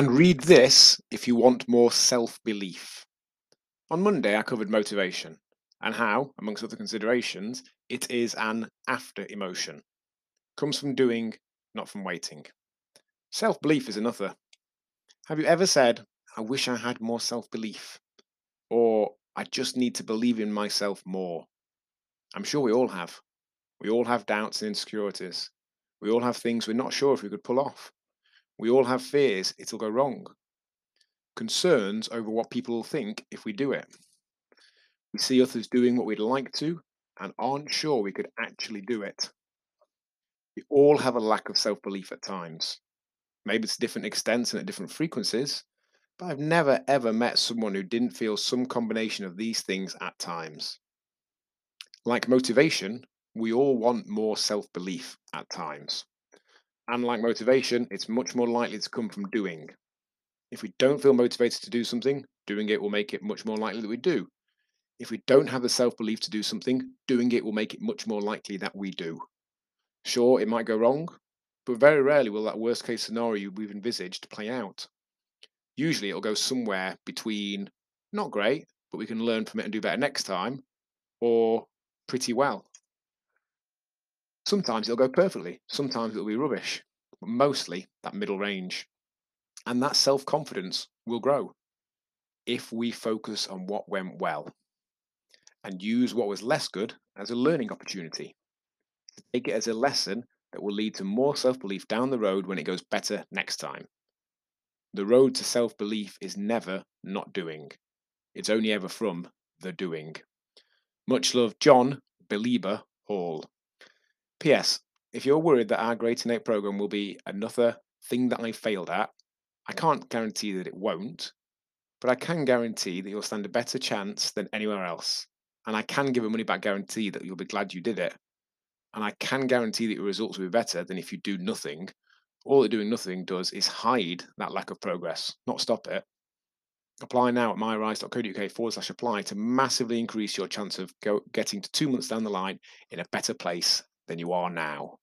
And read this if you want more self belief. On Monday, I covered motivation and how, amongst other considerations, it is an after emotion. Comes from doing, not from waiting. Self belief is another. Have you ever said, I wish I had more self belief? Or I just need to believe in myself more? I'm sure we all have. We all have doubts and insecurities. We all have things we're not sure if we could pull off. We all have fears it'll go wrong. Concerns over what people will think if we do it. We see others doing what we'd like to and aren't sure we could actually do it. We all have a lack of self belief at times. Maybe it's different extents and at different frequencies, but I've never ever met someone who didn't feel some combination of these things at times. Like motivation, we all want more self belief at times. And like motivation, it's much more likely to come from doing. If we don't feel motivated to do something, doing it will make it much more likely that we do. If we don't have the self belief to do something, doing it will make it much more likely that we do. Sure, it might go wrong, but very rarely will that worst case scenario we've envisaged play out. Usually it'll go somewhere between not great, but we can learn from it and do better next time, or pretty well. Sometimes it'll go perfectly, sometimes it'll be rubbish, but mostly that middle range. And that self confidence will grow if we focus on what went well and use what was less good as a learning opportunity. Take it as a lesson that will lead to more self belief down the road when it goes better next time. The road to self belief is never not doing, it's only ever from the doing. Much love, John Belieber Hall. P.S. If you're worried that our Great Innate program will be another thing that I failed at, I can't guarantee that it won't, but I can guarantee that you'll stand a better chance than anywhere else. And I can give a money back guarantee that you'll be glad you did it. And I can guarantee that your results will be better than if you do nothing. All that doing nothing does is hide that lack of progress, not stop it. Apply now at myrise.co.uk forward slash apply to massively increase your chance of go, getting to two months down the line in a better place than you are now.